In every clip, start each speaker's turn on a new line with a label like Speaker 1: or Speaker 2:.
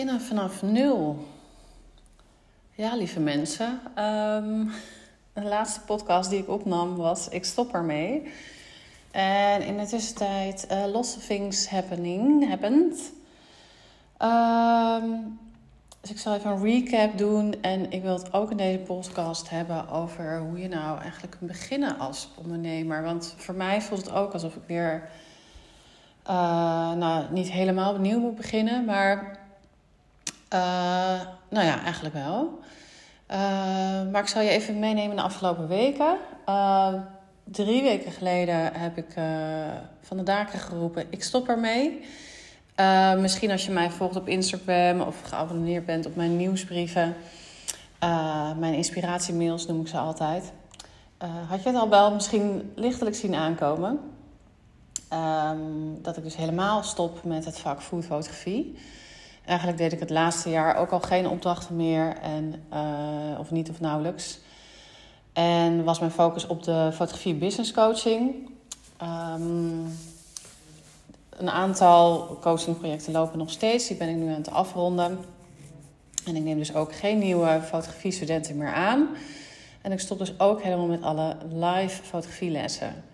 Speaker 1: beginnen vanaf nul. Ja, lieve mensen. Ehm, de laatste podcast die ik opnam was Ik stop ermee. En in de tussentijd uh, of things happening, happened. Ehm, dus ik zal even een recap doen. En ik wil het ook in deze podcast hebben over hoe je nou eigenlijk kunt beginnen als ondernemer. Want voor mij voelt het ook alsof ik weer uh, nou, niet helemaal opnieuw moet beginnen, maar uh, nou ja, eigenlijk wel. Uh, maar ik zal je even meenemen de afgelopen weken. drie weken geleden heb ik van de daken geroepen: ik stop ermee. misschien als je mij volgt op Instagram of geabonneerd bent op mijn nieuwsbrieven, mijn inspiratiemails noem ik ze altijd. had je het al wel misschien lichtelijk zien aankomen? Um, dat ik dus helemaal stop met het vak foodfotografie. Eigenlijk deed ik het laatste jaar ook al geen opdrachten meer, en, uh, of niet of nauwelijks. En was mijn focus op de fotografie business coaching. Um, een aantal coachingprojecten lopen nog steeds. Die ben ik nu aan het afronden. En ik neem dus ook geen nieuwe fotografie-studenten meer aan. En ik stop dus ook helemaal met alle live fotografielessen.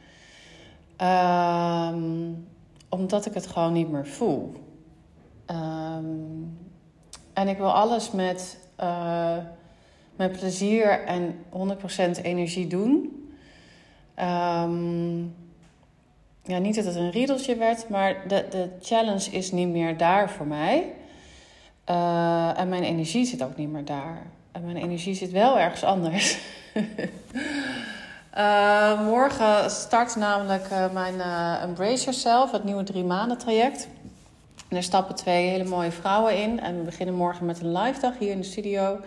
Speaker 1: Um, omdat ik het gewoon niet meer voel. Um, en ik wil alles met, uh, met plezier en 100% energie doen. Um, ja, niet dat het een riedeltje werd, maar de, de challenge is niet meer daar voor mij. Uh, en mijn energie zit ook niet meer daar. En mijn energie zit wel ergens anders. Uh, morgen start namelijk mijn Embrace Yourself, het nieuwe drie maanden traject. En er stappen twee hele mooie vrouwen in. En we beginnen morgen met een live dag hier in de studio.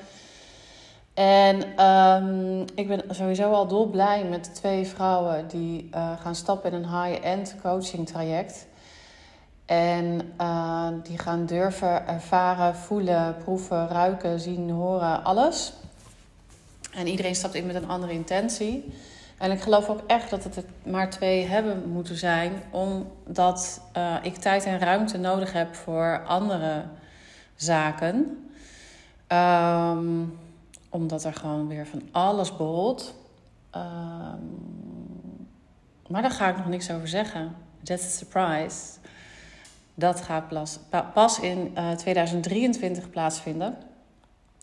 Speaker 1: En um, ik ben sowieso al dolblij met twee vrouwen die gaan stappen in een high-end coaching traject. En die gaan durven ervaren, voelen, proeven, ruiken, zien, horen, alles. En iedereen stapt in met een andere intentie. En ik geloof ook echt dat het er maar twee hebben moeten zijn, omdat uh, ik tijd en ruimte nodig heb voor andere zaken. Um, omdat er gewoon weer van alles borrelt. Um, maar daar ga ik nog niks over zeggen. That's a surprise. Dat gaat pas, in uh, 2023 plaatsvinden.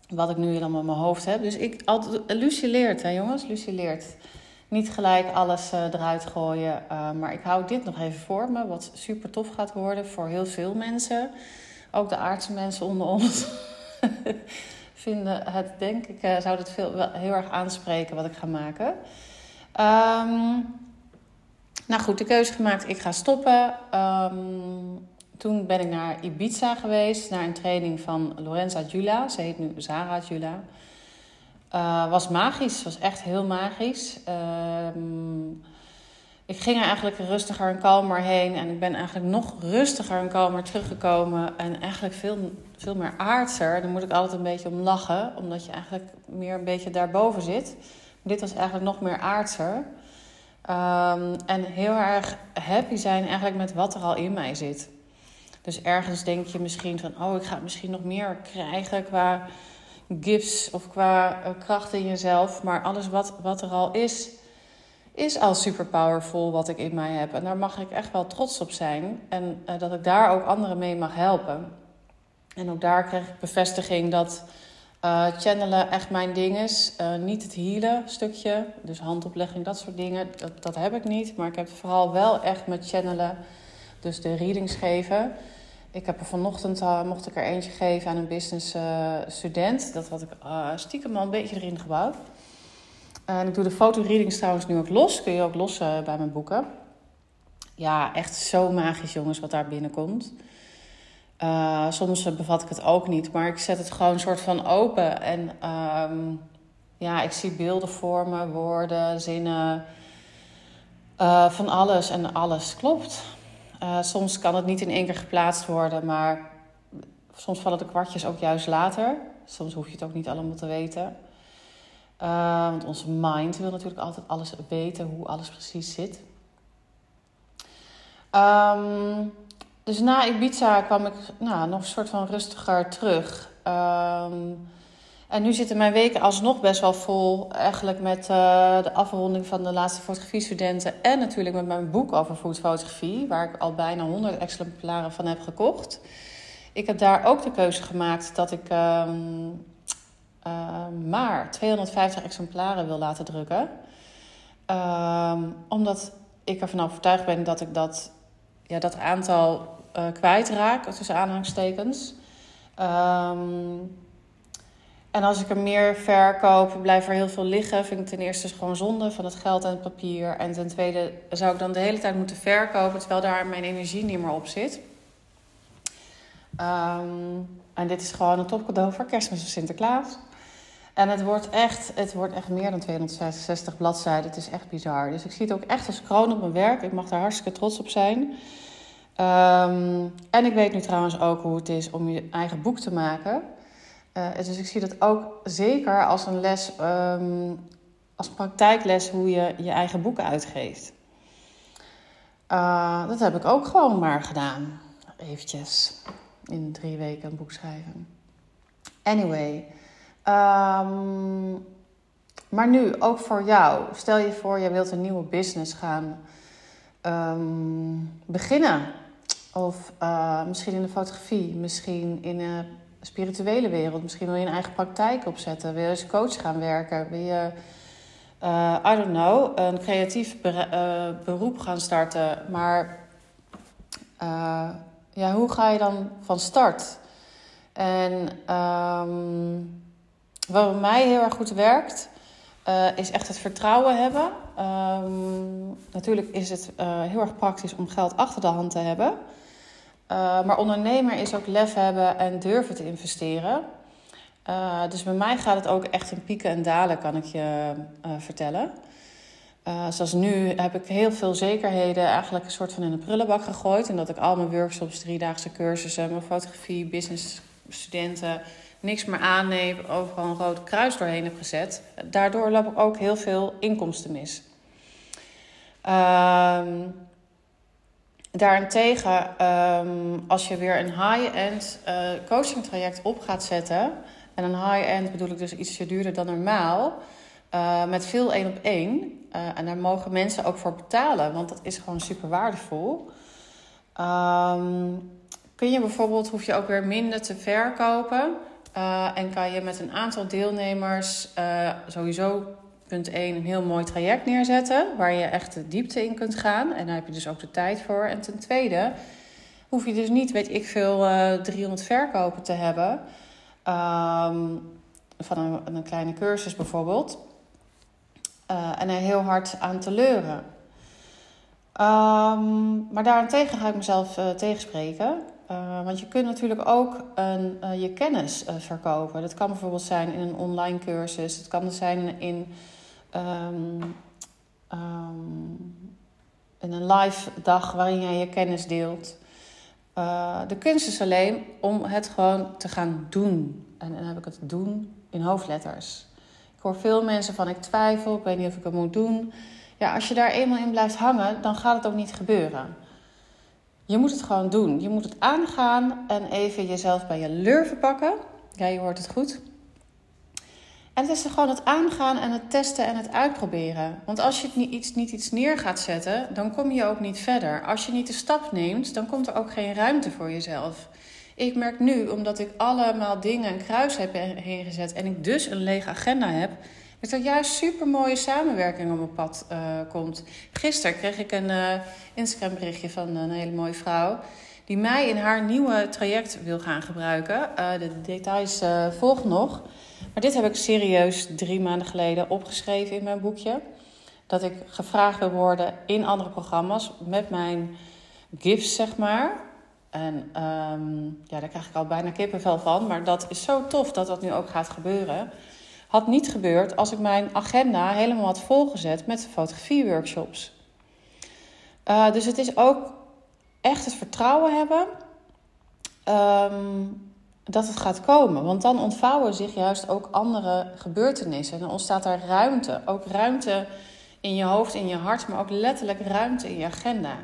Speaker 1: Wat ik nu helemaal in mijn hoofd heb. Dus ik, Lucie leert, hè jongens, Lucie leert niet gelijk alles uh, eruit gooien. Uh, maar ik hou dit nog even voor me, wat super tof gaat worden voor heel veel mensen. Ook de aardse mensen onder ons vinden het, denk ik, uh, zou het veel, wel heel erg aanspreken wat ik ga maken. Um, nou goed, de keuze gemaakt, ik ga stoppen. Um, toen ben ik naar Ibiza geweest, naar een training van Lorenza Jula. Ze heet nu Zara Jula. Uh, was magisch, was echt heel magisch. Uh, ik ging er eigenlijk rustiger en kalmer heen. En ik ben eigenlijk nog rustiger en kalmer teruggekomen. En eigenlijk veel, veel meer aardser. Daar moet ik altijd een beetje om lachen. Omdat je eigenlijk meer een beetje daarboven zit. Dit was eigenlijk nog meer aardser. Um, en heel erg happy zijn eigenlijk met wat er al in mij zit. Dus ergens denk je misschien van... Oh, ik ga misschien nog meer krijgen qua gifts of qua uh, kracht in jezelf. Maar alles wat, wat er al is, is al super powerful wat ik in mij heb. En daar mag ik echt wel trots op zijn. En uh, dat ik daar ook anderen mee mag helpen. En ook daar kreeg ik bevestiging dat uh, channelen echt mijn ding is. niet het healen stukje, dus handoplegging, dat soort dingen. Dat, dat heb ik niet. Maar ik heb vooral wel echt met channelen, dus de readings geven ik heb er vanochtend, uh, mocht ik er eentje geven aan een business uh, student. Dat had ik uh, stiekem al een beetje erin gebouwd. En ik doe de fotoreadings trouwens nu ook los. Kun je ook los bij mijn boeken. Ja, echt zo magisch jongens wat daar binnenkomt. soms bevat ik het ook niet, maar ik zet het gewoon een soort van open. En um, ja, ik zie beelden voor me, woorden, zinnen. van alles en alles klopt. Uh, soms kan het niet in één keer geplaatst worden, maar soms vallen de kwartjes ook juist later. Soms hoef je het ook niet allemaal te weten. Uh, want onze mind wil natuurlijk altijd alles weten, hoe alles precies zit. Um, dus na Ibiza kwam ik nou, nog een soort van rustiger terug. Ehm, en nu zitten mijn weken alsnog best wel vol. Eigenlijk met uh, de afronding van de laatste fotografiestudenten. En natuurlijk met mijn boek over foodfotografie. Waar ik al bijna 100 exemplaren van heb gekocht. Ik heb daar ook de keuze gemaakt dat ik um, uh, maar 250 exemplaren wil laten drukken. Um, omdat ik ervan overtuigd ben dat ik dat, ja, dat aantal uh, kwijtraak, tussen aanhalingstekens. Um, en als ik er meer verkoop, blijft er heel veel liggen. Vind ik ten eerste gewoon zonde van het geld en het papier. En ten tweede zou ik dan de hele tijd moeten verkopen, terwijl daar mijn energie niet meer op zit. Um, en dit is gewoon een topcadeau voor kerstmis of Sinterklaas. En het wordt echt, het wordt echt meer dan 266 bladzijden. Het is echt bizar. Dus ik zie het ook echt als kroon op mijn werk. Ik mag daar hartstikke trots op zijn. Um, en ik weet nu trouwens ook hoe het is om je eigen boek te maken. Uh, dus ik zie dat ook zeker als een les, um, als praktijkles hoe je je eigen boeken uitgeeft. Uh, dat heb ik ook gewoon maar gedaan. Eventjes. In drie weken een boek schrijven. Anyway. Um, maar nu, ook voor jou. Stel je voor, je wilt een nieuwe business gaan um, beginnen. Of uh, misschien in de fotografie, misschien in de spirituele wereld. Misschien wil je een eigen praktijk opzetten. Wil je als coach gaan werken? Wil je, uh, I don't know, een creatief uh, beroep gaan starten. Maar ja, hoe ga je dan van start? En um, wat bij mij heel erg goed werkt, is echt het vertrouwen hebben. Um, natuurlijk is het heel erg praktisch om geld achter de hand te hebben. Uh, maar ondernemer is ook lef hebben en durven te investeren. dus bij mij gaat het ook echt in pieken en dalen, kan ik je vertellen. zoals nu heb ik heel veel zekerheden eigenlijk een soort van in de prullenbak gegooid. En dat ik al mijn workshops, driedaagse cursussen, mijn fotografie, business studenten niks meer aanneem, overal een rood kruis doorheen heb gezet. Daardoor loop ik ook heel veel inkomsten mis. Um, daarentegen, um, als je weer een high-end uh, coaching traject op gaat zetten, en een high-end bedoel ik dus ietsje duurder dan normaal, uh, met veel één op één, uh, en daar mogen mensen ook voor betalen, want dat is gewoon super waardevol. Um, kun je bijvoorbeeld, hoef je ook weer minder te verkopen. En kan je met een aantal deelnemers sowieso punt 1 een heel mooi traject neerzetten. Waar je echt de diepte in kunt gaan. En daar heb je dus ook de tijd voor. En ten tweede hoef je dus niet, weet ik veel, uh, eh, 300 verkopen te hebben. Um, van een, een, kleine cursus bijvoorbeeld. en er heel hard aan te leuren. Um, maar daarentegen ga ik mezelf tegenspreken. Uh, want je kunt natuurlijk ook een, je kennis verkopen. Dat kan bijvoorbeeld zijn in een online cursus. Het kan dus zijn in, um, um, in een live dag waarin jij je kennis deelt. de kunst is alleen om het gewoon te gaan doen. En dan heb ik het doen in hoofdletters. Ik hoor veel mensen van ik twijfel, ik weet niet of ik het moet doen. Ja, als je daar eenmaal in blijft hangen, dan gaat het ook niet gebeuren. Je moet het gewoon doen. Je moet het aangaan en even jezelf bij je lurven pakken. Ja, je hoort het goed. En het is gewoon het aangaan en het testen en het uitproberen. Want als je niet iets, niet iets neer gaat zetten, dan kom je ook niet verder. Als je niet de stap neemt, dan komt er ook geen ruimte voor jezelf. Ik merk nu, omdat ik allemaal dingen een kruis heb heen gezet en ik dus een lege agenda heb, dat er juist super mooie samenwerking op mijn pad uh, komt. Gisteren kreeg ik een uh, Instagram berichtje van een hele mooie vrouw. Die mij in haar nieuwe traject wil gaan gebruiken. Uh, de details volgen nog. Maar dit heb ik serieus drie maanden geleden opgeschreven in mijn boekje. Dat ik gevraagd wil worden in andere programma's met mijn gifts, zeg maar. En um, ja, daar krijg ik al bijna kippenvel van. Maar dat is zo tof dat dat nu ook gaat gebeuren. Had niet gebeurd als ik mijn agenda helemaal had volgezet met fotografieworkshops. Uh, dus het is ook echt het vertrouwen hebben um, dat het gaat komen. Want dan ontvouwen zich juist ook andere gebeurtenissen. En dan ontstaat er ruimte. Ook ruimte in je hoofd, in je hart, maar ook letterlijk ruimte in je agenda.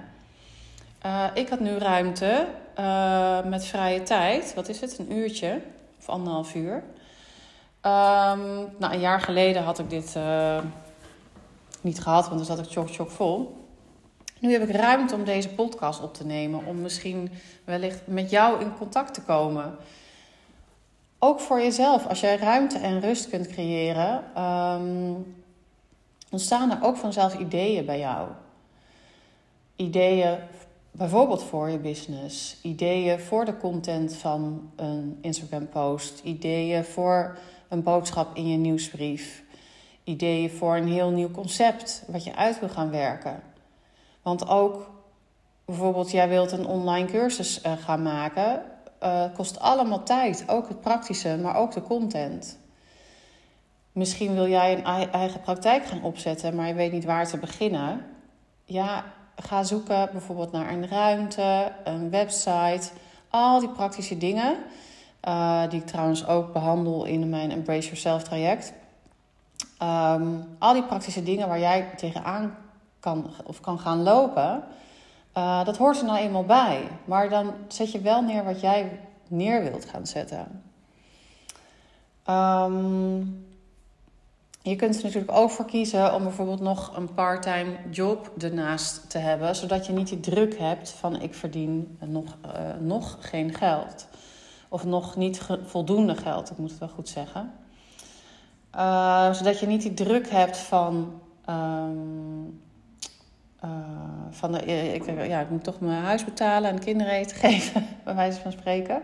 Speaker 1: Uh, ik had nu ruimte uh, met vrije tijd. Wat is het? Een uurtje of anderhalf uur. Um, nou, een jaar geleden had ik dit uh, niet gehad, want dan zat ik chock chock vol. Nu heb ik ruimte om deze podcast op te nemen. Om misschien wellicht met jou in contact te komen. Ook voor jezelf. Als jij ruimte en rust kunt creëren, um, ontstaan er ook vanzelf ideeën bij jou. Ideeën bijvoorbeeld voor je business, ideeën voor de content van een Instagram post, ideeën voor een boodschap in je nieuwsbrief, ideeën voor een heel nieuw concept wat je uit wil gaan werken. Want ook bijvoorbeeld, jij wilt een online cursus uh, gaan maken, uh, kost allemaal tijd. Ook het praktische, maar ook de content. Misschien wil jij een eigen praktijk gaan opzetten, maar je weet niet waar te beginnen. Ja, ga zoeken bijvoorbeeld naar een ruimte, een website, al die praktische dingen. Uh, die ik trouwens ook behandel in mijn Embrace Yourself traject. Um, al die praktische dingen waar jij tegenaan kan of kan gaan lopen, uh, dat hoort er nou eenmaal bij. Maar dan zet je wel neer wat jij neer wilt gaan zetten. Um, je kunt er natuurlijk ook voor kiezen om bijvoorbeeld nog een parttime job ernaast te hebben, zodat je niet die druk hebt van ik verdien nog, uh, nog geen geld. Of nog niet voldoende geld, ik moet het wel goed zeggen. Uh, zodat je niet die druk hebt van. Um, uh, van de, ik, ja, ik moet toch mijn huis betalen en kinderen eten geven, bij wijze van spreken.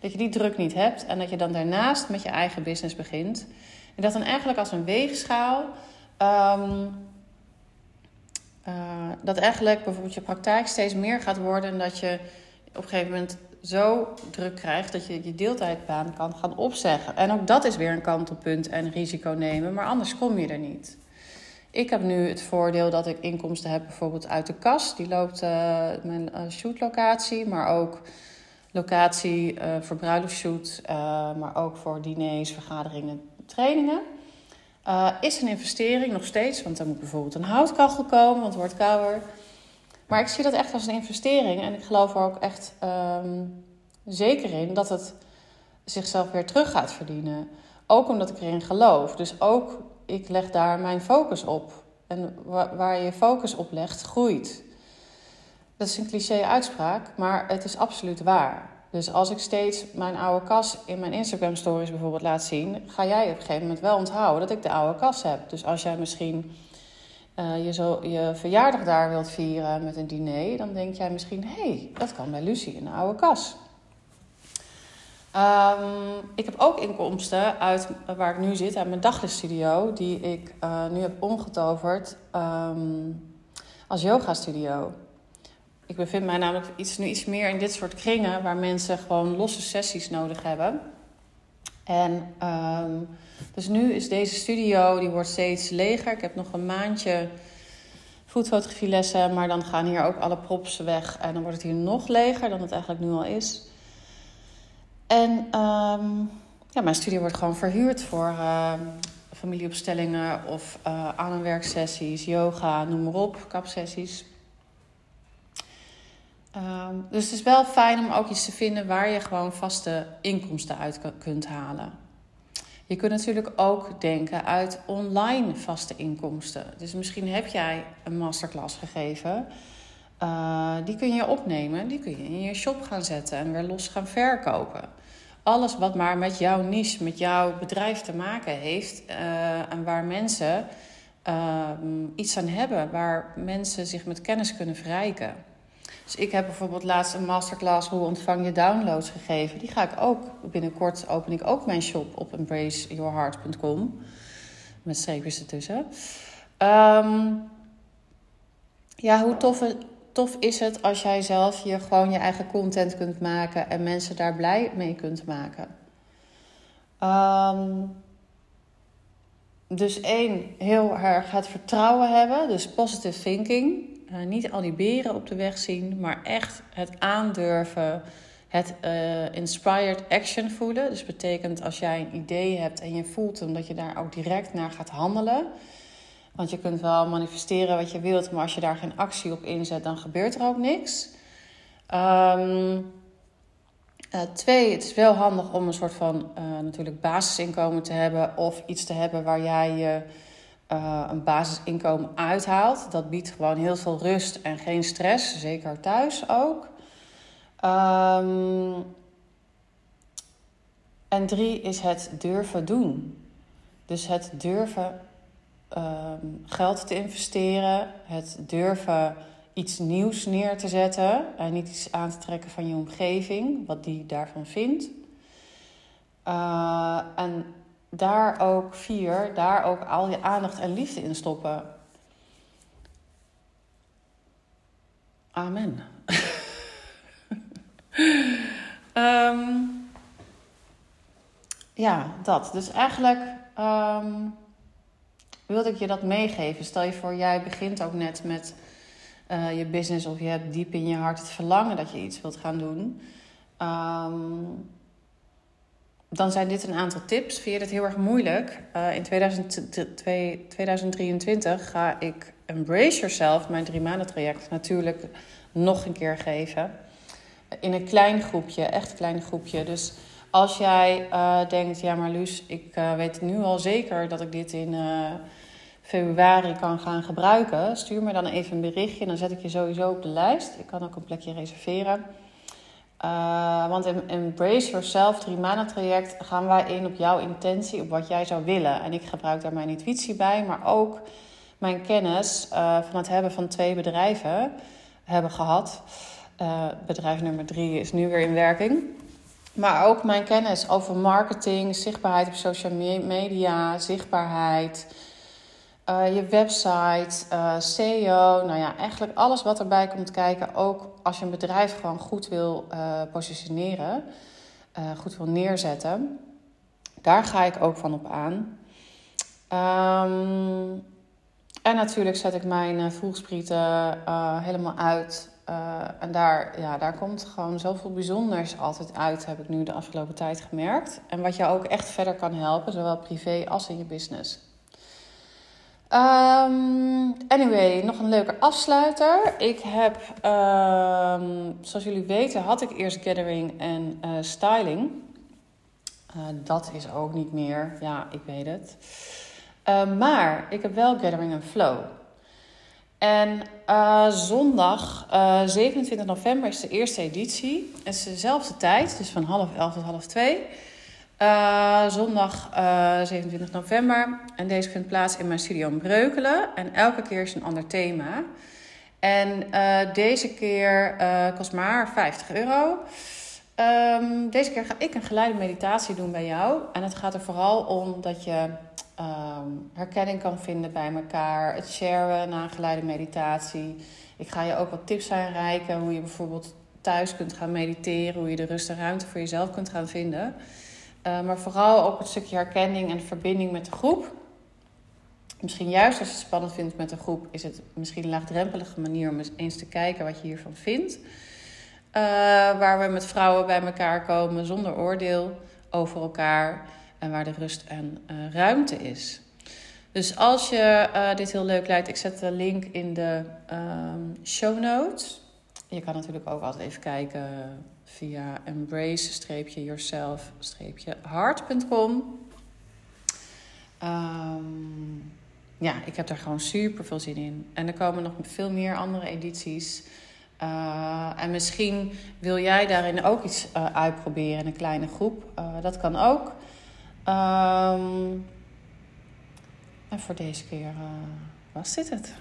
Speaker 1: Dat je die druk niet hebt en dat je dan daarnaast met je eigen business begint. En dat dan eigenlijk als een weegschaal. Uh, dat eigenlijk bijvoorbeeld je praktijk steeds meer gaat worden. En dat je op een gegeven moment zo druk krijgt dat je je deeltijdbaan kan gaan opzeggen. En ook dat is weer een kantelpunt en risico nemen, maar anders kom je er niet. Ik heb nu het voordeel dat ik inkomsten heb bijvoorbeeld uit de kas. Die loopt uh, mijn uh, shootlocatie, maar ook locatie uh, voor maar ook voor diners, vergaderingen, trainingen. Is een investering nog steeds, want dan moet bijvoorbeeld een houtkachel komen, want het wordt kouder. Maar ik zie dat echt als een investering en ik geloof er ook echt um, zeker in dat het zichzelf weer terug gaat verdienen. Ook omdat ik erin geloof. Dus ook ik leg daar mijn focus op. En waar, je focus op legt, groeit. Dat is een cliché uitspraak, maar het is absoluut waar. Dus als ik steeds mijn oude kas in mijn Instagram stories bijvoorbeeld laat zien, ga jij op een gegeven moment wel onthouden dat ik de oude kas heb. Dus als jij misschien uh, je, zo, je verjaardag daar wilt vieren met een diner, dan denk jij misschien: hé, hey, dat kan bij Lucie de oude kas. Um, ik heb ook inkomsten uit waar ik nu zit, uit mijn dagliststudio, die ik uh, nu heb omgetoverd um, als yoga studio. Ik bevind mij namelijk iets, nu iets meer in dit soort kringen waar mensen gewoon losse sessies nodig hebben. En um, dus nu is deze studio, die wordt steeds leger. Ik heb nog een maandje voetfotografielessen, maar dan gaan hier ook alle props weg. En dan wordt het hier nog leger dan het eigenlijk nu al is. En um, ja, mijn studio wordt gewoon verhuurd voor uh, familieopstellingen of uh, yoga, noem maar op, kapsessies. Um, dus het is wel fijn om ook iets te vinden waar je gewoon vaste inkomsten uit kunt halen. Je kunt natuurlijk ook denken uit online vaste inkomsten. Dus misschien heb jij een masterclass gegeven. Uh, die kun je opnemen, die kun je in je shop gaan zetten en weer los gaan verkopen. Alles wat maar met jouw niche, met jouw bedrijf te maken heeft uh, en waar mensen uh, iets aan hebben, waar mensen zich met kennis kunnen verrijken. Dus ik heb bijvoorbeeld laatst een masterclass hoe ontvang je downloads gegeven. Die ga ik ook binnenkort open ik ook mijn shop op embraceyourheart.com. Met streepjes ertussen. Um, ja, hoe tof, tof is het als jij zelf je gewoon je eigen content kunt maken en mensen daar blij mee kunt maken. Um, dus één, heel erg het vertrouwen hebben, dus positive thinking. Uh, niet al die beren op de weg zien, maar echt het aandurven, het uh, inspired action voelen. Dus betekent als jij een idee hebt en je voelt hem, dat je daar ook direct naar gaat handelen. Want je kunt wel manifesteren wat je wilt, maar als je daar geen actie op inzet, dan gebeurt er ook niks. Um, twee, het is wel handig om een soort van uh, natuurlijk basisinkomen te hebben of iets te hebben waar jij je uh, een basisinkomen uithaalt. Dat biedt gewoon heel veel rust en geen stress, zeker thuis ook. Um, en drie is het durven doen. Dus het durven um, geld te investeren, het durven iets nieuws neer te zetten en niet iets aan te trekken van je omgeving, wat die daarvan vindt. Uh, en daar ook vier, daar ook al je aandacht en liefde in stoppen. Amen. um, ja, dat. Dus eigenlijk um, wilde ik je dat meegeven. Stel je voor, jij begint ook net met uh, je business of je hebt diep in je hart het verlangen dat je iets wilt gaan doen. Um, dan zijn dit een aantal tips. Vind je het heel erg moeilijk? Uh, in 2002, 2023 ga ik Embrace Yourself, mijn drie maanden traject, natuurlijk nog een keer geven. In een klein groepje, echt een klein groepje. Dus als jij uh, denkt, ja maar Luus, ik weet nu al zeker dat ik dit in februari kan gaan gebruiken. Stuur me dan even een berichtje, dan zet ik je sowieso op de lijst. Ik kan ook een plekje reserveren. want in Embrace Yourself, drie maanden traject, gaan wij in op jouw intentie, op wat jij zou willen. En ik gebruik daar mijn intuïtie bij, maar ook mijn kennis van het hebben van twee bedrijven hebben gehad. bedrijf nummer drie is nu weer in werking. Maar ook mijn kennis over marketing, zichtbaarheid op social media, zichtbaarheid, uh, je website, uh, SEO. Nou ja, eigenlijk alles wat erbij komt kijken. Ook als je een bedrijf gewoon goed wil uh, positioneren, goed wil neerzetten. Daar ga ik ook van op aan. Um, en natuurlijk zet ik mijn vroegsprieten helemaal uit en daar, ja, daar komt gewoon zoveel bijzonders altijd uit, heb ik nu de afgelopen tijd gemerkt. En wat jou ook echt verder kan helpen, zowel privé als in je business. Um, anyway, nog een leuke afsluiter. Ik heb, um, zoals jullie weten, had ik eerst gathering en uh, styling. Uh, dat is ook niet meer. Ja, ik weet het. Uh, maar ik heb wel gathering en flow. En uh, zondag uh, eh, 27 november is de eerste editie. Het is dezelfde tijd, dus van half elf tot half twee. Uh, zondag 27 november. En deze vindt plaats in mijn studio in Breukelen. En elke keer is een ander thema. En deze keer kost maar 50 euro. Um, deze keer ga ik een geleide meditatie doen bij jou. En het gaat er vooral om dat je um, herkenning kan vinden bij elkaar. Het sharen na een geleide meditatie. Ik ga je ook wat tips aanreiken hoe je bijvoorbeeld thuis kunt gaan mediteren. Hoe je de rust en ruimte voor jezelf kunt gaan vinden. Uh, maar vooral ook het stukje herkenning en verbinding met de groep. Misschien juist als je het spannend vindt met een groep, is het misschien een laagdrempelige manier om eens te kijken wat je hiervan vindt. Uh, waar we met vrouwen bij elkaar komen zonder oordeel over elkaar en waar de rust en uh, ruimte is. Dus als je dit heel leuk lijkt, ik zet de link in de um, show notes. Je kan natuurlijk ook altijd even kijken via embrace-yourself-heart.com. Um, ehm, ja, ik heb daar gewoon super veel zin in. En er komen nog veel meer andere edities. Uh, en misschien wil jij daarin ook iets uh, uitproberen in een kleine groep. Uh, dat kan ook. Um, en voor deze keer was dit het.